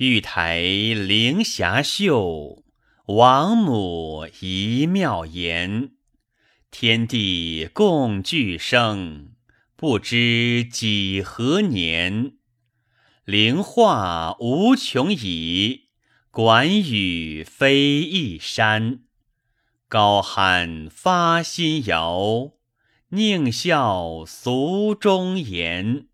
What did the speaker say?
玉台灵霞秀，王母仪妙言。天地共俱生，不知几何年。灵化无穷已，管宇非一山。高喊发心谣，宁笑俗中言。